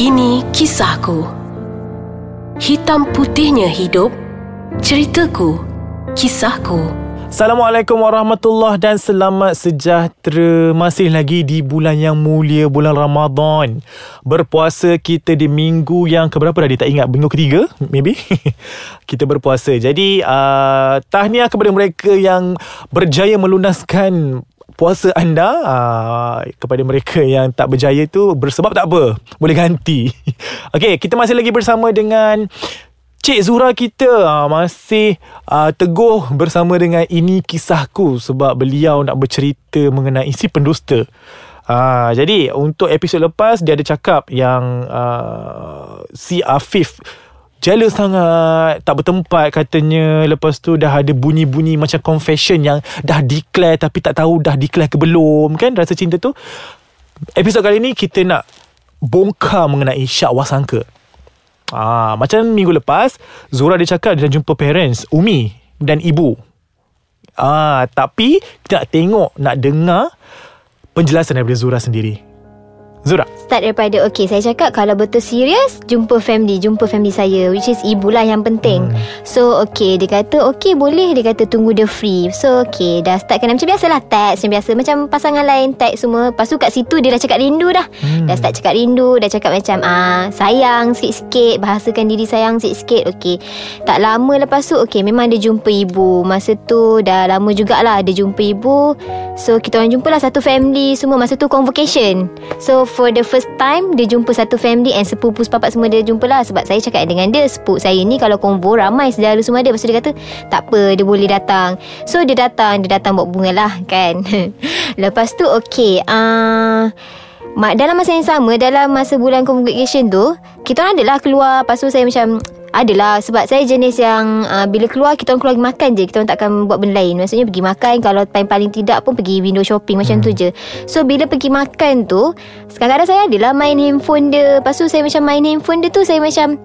Ini kisahku. Hitam putihnya hidup. Ceritaku. Kisahku. Assalamualaikum warahmatullahi dan selamat sejahtera Masih lagi di bulan yang mulia Bulan Ramadan Berpuasa kita di minggu yang keberapa dah Dia tak ingat Minggu ketiga maybe Kita berpuasa Jadi uh, tahniah kepada mereka yang Berjaya melunaskan puasa anda uh, kepada mereka yang tak berjaya tu bersebab tak apa boleh ganti okey kita masih lagi bersama dengan Cik Zura kita uh, masih uh, teguh bersama dengan ini kisahku sebab beliau nak bercerita mengenai si pendusta. Uh, jadi untuk episod lepas dia ada cakap yang uh, si Afif jealous sangat tak bertempat katanya lepas tu dah ada bunyi-bunyi macam confession yang dah declare tapi tak tahu dah declare ke belum kan rasa cinta tu. Episod kali ni kita nak bongkar mengenai syak wasangka. Ah, macam minggu lepas Zura dia cakap dia dah jumpa parents Umi dan ibu. Ah, tapi kita nak tengok nak dengar penjelasan daripada Zura sendiri. Zura. Start daripada Okay saya cakap Kalau betul serius Jumpa family Jumpa family saya Which is ibulah yang penting. Hmm. So okay Dia kata okay boleh Dia kata tunggu dia free. So okay Dah startkan Macam biasalah text Macam biasa Macam pasangan lain Text semua. Lepas tu kat situ Dia dah cakap rindu dah. Hmm. Dah start cakap rindu Dah cakap macam ah Sayang sikit-sikit Bahasakan diri sayang sikit-sikit Okay. Tak lama lepas tu Okay memang dia jumpa ibu. Masa tu Dah lama jugalah Dia jumpa ibu. So kita orang jumpa lah Satu family Semua masa tu convocation. So for the first time Dia jumpa satu family And sepupu sepapak semua dia jumpa lah. Sebab saya cakap dengan dia Sepupu saya ni kalau konvo Ramai saudara semua dia Lepas dia kata Tak apa Dia boleh datang. So dia datang Dia datang bawa bunga lah kan? Lepas tu okay uh, dalam masa yang sama Dalam masa bulan convocation tu Kita orang adalah keluar. Lepas tu saya macam Adalah sebab saya jenis yang uh, Bila keluar kita orang keluar pergi makan je. Kita orang takkan buat benda lain. Maksudnya pergi makan Kalau paling-paling tidak pun Pergi window shopping macam hmm. tu je. So bila pergi makan tu Kadang-kadang saya adalah main handphone dia. Lepas tu saya macam main handphone dia tu Saya macam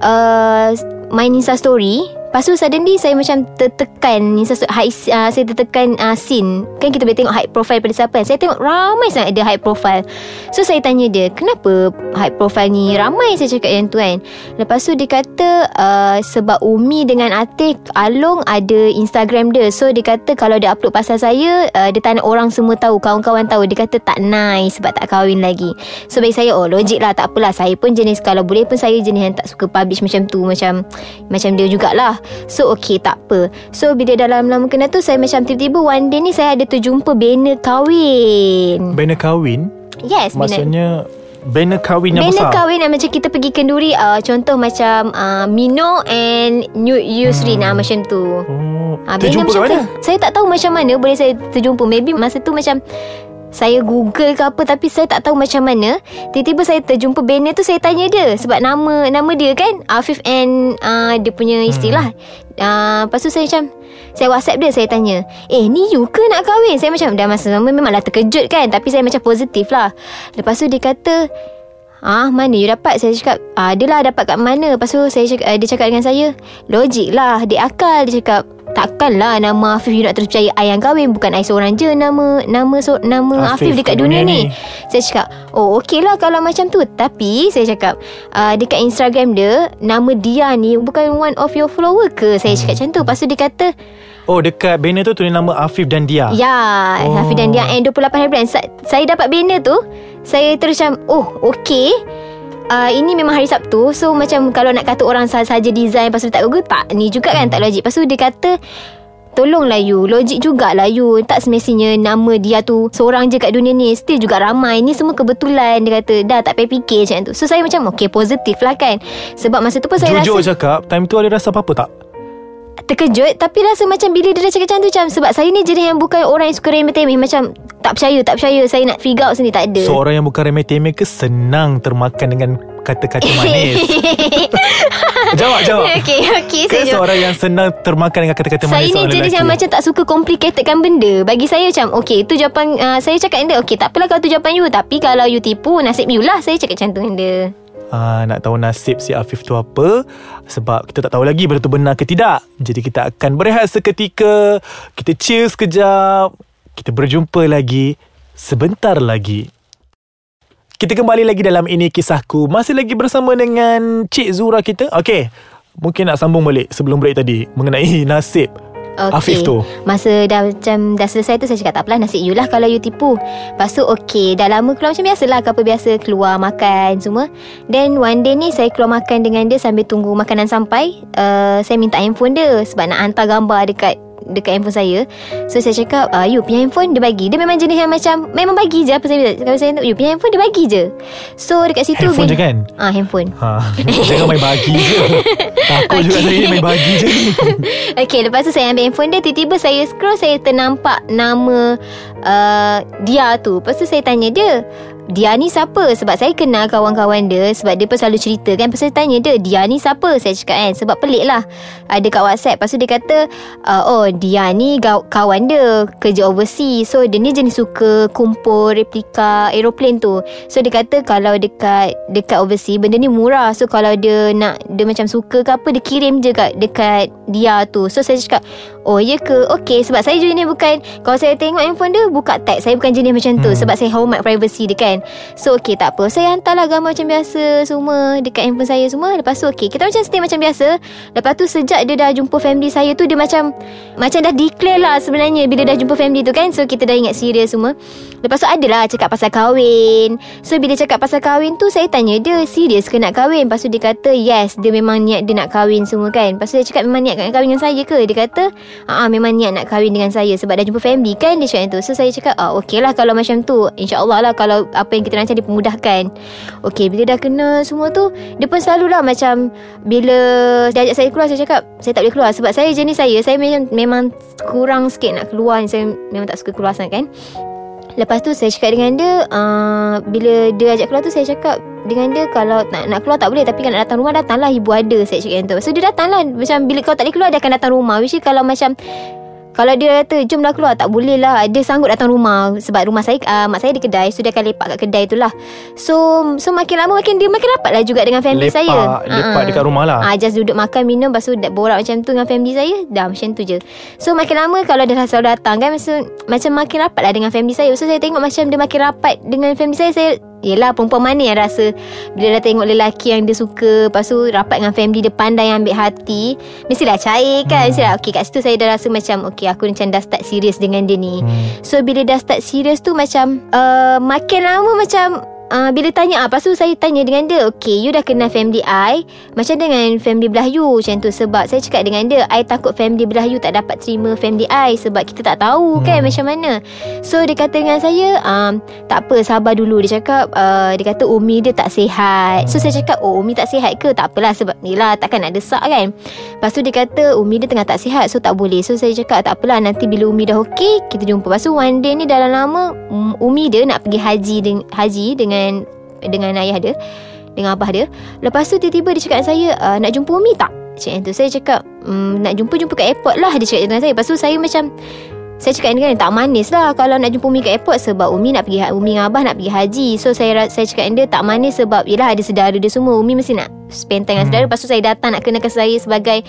uh, Main Insta story Lepas tu suddenly saya macam tertekan high, uh, Saya tertekan uh, scene. Kan kita boleh tengok high profile pada siapa kan? Saya tengok ramai sangat ada high profile. So saya tanya dia Kenapa high profile ni? Ramai saya cakap yang tu kan. Lepas tu dia kata uh, Sebab Umi dengan Atik Along ada Instagram dia. So dia kata kalau dia upload pasal saya uh, Dia tak nak orang semua tahu Kawan-kawan tahu. Dia kata tak nice Sebab tak kahwin lagi. So bagi saya oh logik lah. Tak apalah. Saya pun jenis Kalau boleh pun saya jenis yang tak suka publish macam tu. Macam Macam dia jugalah So okay tak apa So bila dalam lama kena tu Saya macam tiba-tiba One day ni saya ada terjumpa Banner kahwin Banner kahwin? Yes Maksudnya Banner kahwin yang banner besar Banner kahwin yang macam kita pergi kenduri uh, Contoh macam uh, Mino and New Yusri hmm. Macam tu oh. uh, Terjumpa kat mana? Saya tak tahu macam mana Boleh saya terjumpa Maybe masa tu macam saya google ke apa Tapi saya tak tahu macam mana Tiba-tiba saya terjumpa banner tu Saya tanya dia Sebab nama Nama dia kan Afif and uh, Dia punya istilah hmm. uh, Lepas tu saya macam Saya whatsapp dia Saya tanya Eh ni you ke nak kahwin Saya macam Dah masa memanglah terkejut kan Tapi saya macam positif lah Lepas tu dia kata Ah, mana you dapat? Saya cakap, ah, adalah dapat kat mana? Lepas tu saya cakap, uh, dia cakap dengan saya, logik lah, dia akal. Dia cakap, takkanlah nama Afif you nak terus percaya I yang kahwin. Bukan I seorang je nama nama so, nama Afif, Afif dekat dunia, dunia ni. ni. Saya cakap, oh okey lah kalau macam tu. Tapi saya cakap, uh, dekat Instagram dia, nama dia ni bukan one of your follower ke? Saya cakap macam tu. Lepas tu dia kata, Oh dekat banner tu tulis nama Afif dan Dia Ya oh. Afif dan Dia And 28 hari bulan Saya dapat banner tu Saya terus macam Oh okay uh, Ini memang hari Sabtu So macam Kalau nak kata orang saja design Lepas tu tak google Tak ni juga kan Tak logik. Lepas tu dia kata Tolonglah you Logik jugalah you Tak semestinya Nama dia tu Seorang je kat dunia ni Still juga ramai. Ni semua kebetulan Dia kata Dah tak payah fikir macam tu. So saya macam Okay positif lah kan. Sebab masa tu pun saya Jujur rasa Jujur cakap Time tu ada rasa apa-apa tak? Terkejut Tapi rasa macam Bila dia dah cakap macam tu macam Sebab saya ni jenis yang bukan Orang yang suka remeh-temeh. Macam tak percaya Tak percaya Saya nak figure out sendiri Tak ada. Seorang yang bukan remeh-temeh ke Senang termakan dengan Kata-kata manis? Jawab jawab. Okay okay Ke saya seorang yang senang Termakan dengan kata-kata manis Saya ni jenis yang macam Tak suka complicatedkan benda. Bagi saya macam Okay itu jawapan uh, Saya cakap dengan dia Okay tak apalah kalau tu jawapan you. Tapi kalau you tipu Nasib you lah Saya cakap macam tu dengan dia uh, nak tahu nasib si Afif tu apa? Sebab kita tak tahu lagi benda tu benar ke tidak. Jadi kita akan berehat seketika, kita chill sekejap, kita berjumpa lagi sebentar lagi. Kita kembali lagi dalam Ini Kisahku. Masih lagi bersama dengan Cik Zura kita? Okay Mungkin nak sambung balik Sebelum break tadi Mengenai nasib Okay. Afif tu? Masa dah macam Dah selesai tu Saya cakap tak apalah Nasib you lah Kalau you tipu. Lepas tu okay Dah lama keluar macam biasa lah Apa biasa Keluar makan Semua. Then one day ni Saya keluar makan dengan dia Sambil tunggu makanan sampai. Uh, Saya minta handphone dia Sebab nak hantar gambar Dekat dekat handphone saya. So saya cakap uh, You punya handphone Dia bagi. Dia memang jenis yang macam Memang bagi je. Apa saya minta Kalau saya You punya handphone Dia bagi je. So dekat situ Handphone je bila- kan? Ah handphone. Ha, Jangan main bagi je. Takut juga Okay. saya ni main bagi je. Okay lepas tu saya ambil handphone dia. Tiba-tiba saya scroll Saya ternampak nama uh, Dia tu. Lepas tu saya tanya dia dia ni siapa? Sebab saya kenal kawan-kawan dia Sebab dia pun selalu cerita kan saya tanya dia Dia ni siapa? Saya cakap kan Sebab pelik lah. Ada kat WhatsApp Lepas tu dia kata uh, Oh dia ni kawan dia Kerja overseas. So dia ni jenis suka Kumpul replika aeroplane tu. So dia kata Kalau dekat Dekat overseas Benda ni murah. So kalau dia nak Dia macam suka ke apa Dia kirim je kat Dekat dia tu. So saya cakap Oh ya ke? Okay sebab saya jenis bukan Kalau saya tengok handphone dia Buka tag. Saya bukan jenis macam tu. Hmm. Sebab saya hormat privacy dia kan So okay tak apa. Saya hantarlah gambar macam biasa Semua Dekat handphone saya semua. Lepas tu okay Kita macam stay macam biasa. Lepas tu sejak dia dah jumpa family saya tu Dia macam Macam dah declare lah sebenarnya Bila dah jumpa family tu kan? So kita dah ingat serius semua. Lepas tu adalah cakap pasal kahwin. So bila cakap pasal kahwin tu Saya tanya dia Serius ke nak kahwin? Lepas tu dia kata Yes Dia memang niat dia nak kahwin semua kan? Lepas tu dia cakap Memang niat nak kahwin dengan saya ke? Dia kata Ah memang niat nak kahwin dengan saya Sebab dah jumpa family kan? Dia cakap tu. So saya cakap ah, Okay lah kalau macam tu. InsyaAllah lah Kalau apa yang kita rancang Dipermudahkan Okay bila dah kena semua tu Dia pun selalu lah macam Bila Dia ajak saya keluar Saya cakap Saya tak boleh keluar. Sebab saya jenis saya Saya memang, memang Kurang sikit nak keluar Saya memang tak suka keluar sangat kan? Lepas tu saya cakap dengan dia uh, Bila dia ajak keluar tu Saya cakap dengan dia Kalau nak, nak keluar tak boleh. Tapi kalau nak datang rumah Datanglah ibu ada Saya cakap dengan tu So dia datang lah Macam bila kau tak boleh keluar Dia akan datang rumah. Which is kalau macam kalau dia kata Jom dah keluar. Tak boleh lah. Dia sanggup datang rumah Sebab rumah saya uh, Mak saya di kedai. So dia akan lepak kat kedai tu lah. So So makin lama makin Dia makin rapat lah juga Dengan family Lepak- saya. lepak Ah. dekat rumah lah. Ah, Just duduk makan minum Lepas tu borak macam tu Dengan family saya Dah macam tu je. So makin lama Kalau dia selalu datang kan Masa, Macam makin rapat lah Dengan family saya. So saya tengok macam Dia makin rapat Dengan family saya Saya Yelah perempuan mana yang rasa Bila dah tengok lelaki yang dia suka Lepas tu rapat dengan family Dia pandai ambil hati Mestilah cair kan hmm. Mestilah okay kat situ saya dah rasa macam Okay aku macam dah start serius dengan dia ni Hmm. So bila dah start serius tu macam uh, Makin lama macam Uh, bila tanya ah, Lepas tu saya tanya dengan dia Okay you dah kenal family I? Macam dengan family belah you? Macam tu Sebab saya cakap dengan dia I takut family belah you Tak dapat terima family I Sebab kita tak tahu kan Macam mana. So dia kata dengan saya um, Tak apa sabar dulu Dia cakap. Uh, Dia kata Umi dia tak sihat. So saya cakap Oh Umi tak sihat ke? Tak apalah sebab Yelah takkan nak desak kan. Lepas tu dia kata Umi dia tengah tak sihat So tak boleh. So saya cakap tak apalah Nanti bila Umi dah okey Kita jumpa. Lepas tu one day ni dalam lama um, Umi dia nak pergi haji dengan, haji dengan dengan ayah dia Dengan abah dia. Lepas tu tiba-tiba dia cakap dengan saya uh, Nak jumpa Umi tak? Cakap tu Saya cakap mm, Nak jumpa jumpa kat airport lah Dia cakap dengan saya. Lepas tu saya macam saya cakap dengan dia Tak manis lah Kalau nak jumpa Umi kat airport Sebab Umi nak pergi Umi dengan Abah nak pergi haji. So saya saya cakap dengan dia Tak manis sebab Yelah ada saudara dia semua. Umi mesti nak Spend time dengan Hmm. saudara Lepas tu saya datang Nak kenalkan saya sebagai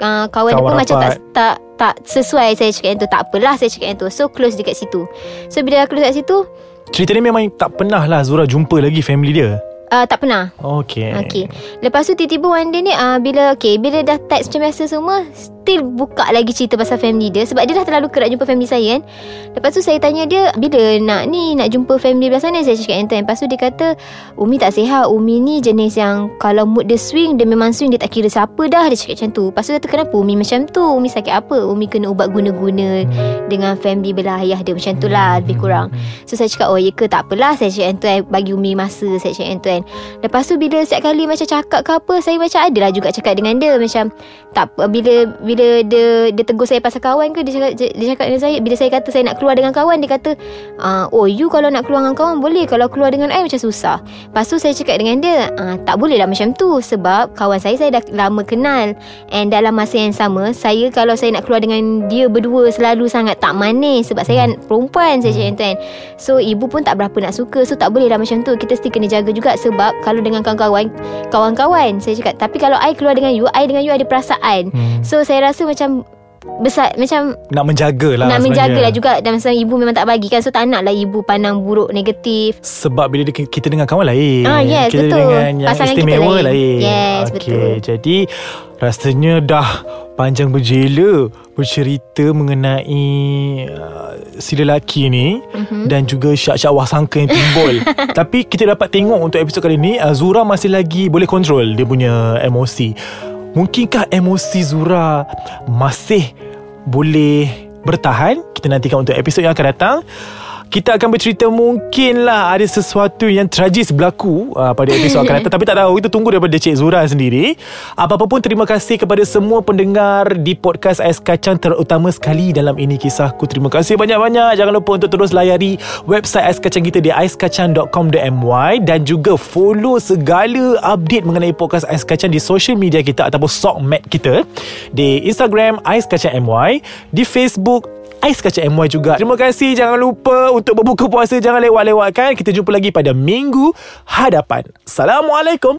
uh, Kawan, dia Kawan pun macam tak, rapat. tak tak sesuai. Saya cakap dengan tu Tak apalah saya cakap dengan tu So close dekat situ. So bila close dekat situ Cerita ni memang tak pernah lah Zura jumpa lagi family dia uh, Tak pernah. Okay. Okay Lepas tu tiba-tiba one day ni uh, Bila okay Bila dah text macam biasa semua Still buka lagi cerita pasal family dia Sebab dia dah terlalu kerap jumpa family saya kan. Lepas tu saya tanya dia Bila nak ni Nak jumpa family belah sana? Saya cakap enten Lepas tu dia kata Umi tak sihat. Umi ni jenis yang Kalau mood dia swing Dia memang swing Dia tak kira siapa dah. Dia cakap macam tu. Lepas tu dia kata kenapa Umi macam tu? Umi sakit apa? Umi kena ubat guna-guna Dengan family belah ayah dia. Macam tu lah Lebih kurang. So saya cakap Oh ya ke? Tak apalah. Saya cakap tu Bagi Umi masa. Saya cakap tu kan. Lepas tu bila setiap kali Macam cakap ke apa Saya macam adalah juga Cakap dengan dia. Macam tak Bila Bila dia Dia tegur saya pasal kawan ke Dia cakap, dia cakap dengan saya Bila saya kata Saya nak keluar dengan kawan Dia kata ah, Oh you kalau nak keluar dengan kawan Boleh Kalau keluar dengan I Macam susah. Lepas tu saya cakap dengan dia ah, Tak boleh lah macam tu Sebab kawan saya Saya dah lama kenal And dalam masa yang sama Saya kalau saya nak keluar dengan Dia berdua Selalu sangat tak manis Sebab saya kan perempuan Saya cakap tu kan. So ibu pun tak berapa nak suka So tak boleh lah macam tu. Kita mesti kena jaga juga Sebab kalau dengan kawan-kawan Kawan-kawan Saya cakap Tapi kalau I keluar dengan you I dengan you ada perasaan Hmm. So saya rasa macam besar macam Nak menjaga lah nak menjaga lah juga dan masa ibu memang tak bagi kan so tak nak lah ibu pandang buruk negatif Sebab bila dia- kita dengan kawan lain Ah, yes, Kita betul. dengan yang Pasangan kita istimewa lain. lain Yes, Okey, betul. Jadi Rasanya dah Panjang berjela Bercerita mengenai uh, Si lelaki ni Mhm. mm-hmm. Dan juga syak-syak wasangka yang timbul Tapi kita dapat tengok Untuk episod kali ni uh, Zura masih lagi Boleh kontrol Dia punya emosi Mungkinkah emosi Zura Masih Boleh Bertahan? Kita nantikan untuk episod yang akan datang kita akan bercerita mungkinlah ada sesuatu yang tragis berlaku uh, pada episod akan datang tapi tak tahu itu tunggu daripada Cik Zura sendiri. Apa-apa pun terima kasih kepada semua pendengar di podcast Ais Kacang terutama sekali dalam ini kisahku. Terima kasih banyak-banyak. Jangan lupa untuk terus layari website Ais Kacang kita di aiskacang.com.my dan juga follow segala update mengenai podcast Ais Kacang di social media kita ataupun sokmed kita di Instagram Ais Kacang MY, di Facebook Ais Kacang MY juga. Terima kasih. Jangan lupa Untuk berbuka puasa. Jangan lewat-lewatkan. Kita jumpa lagi pada minggu Hadapan. Assalamualaikum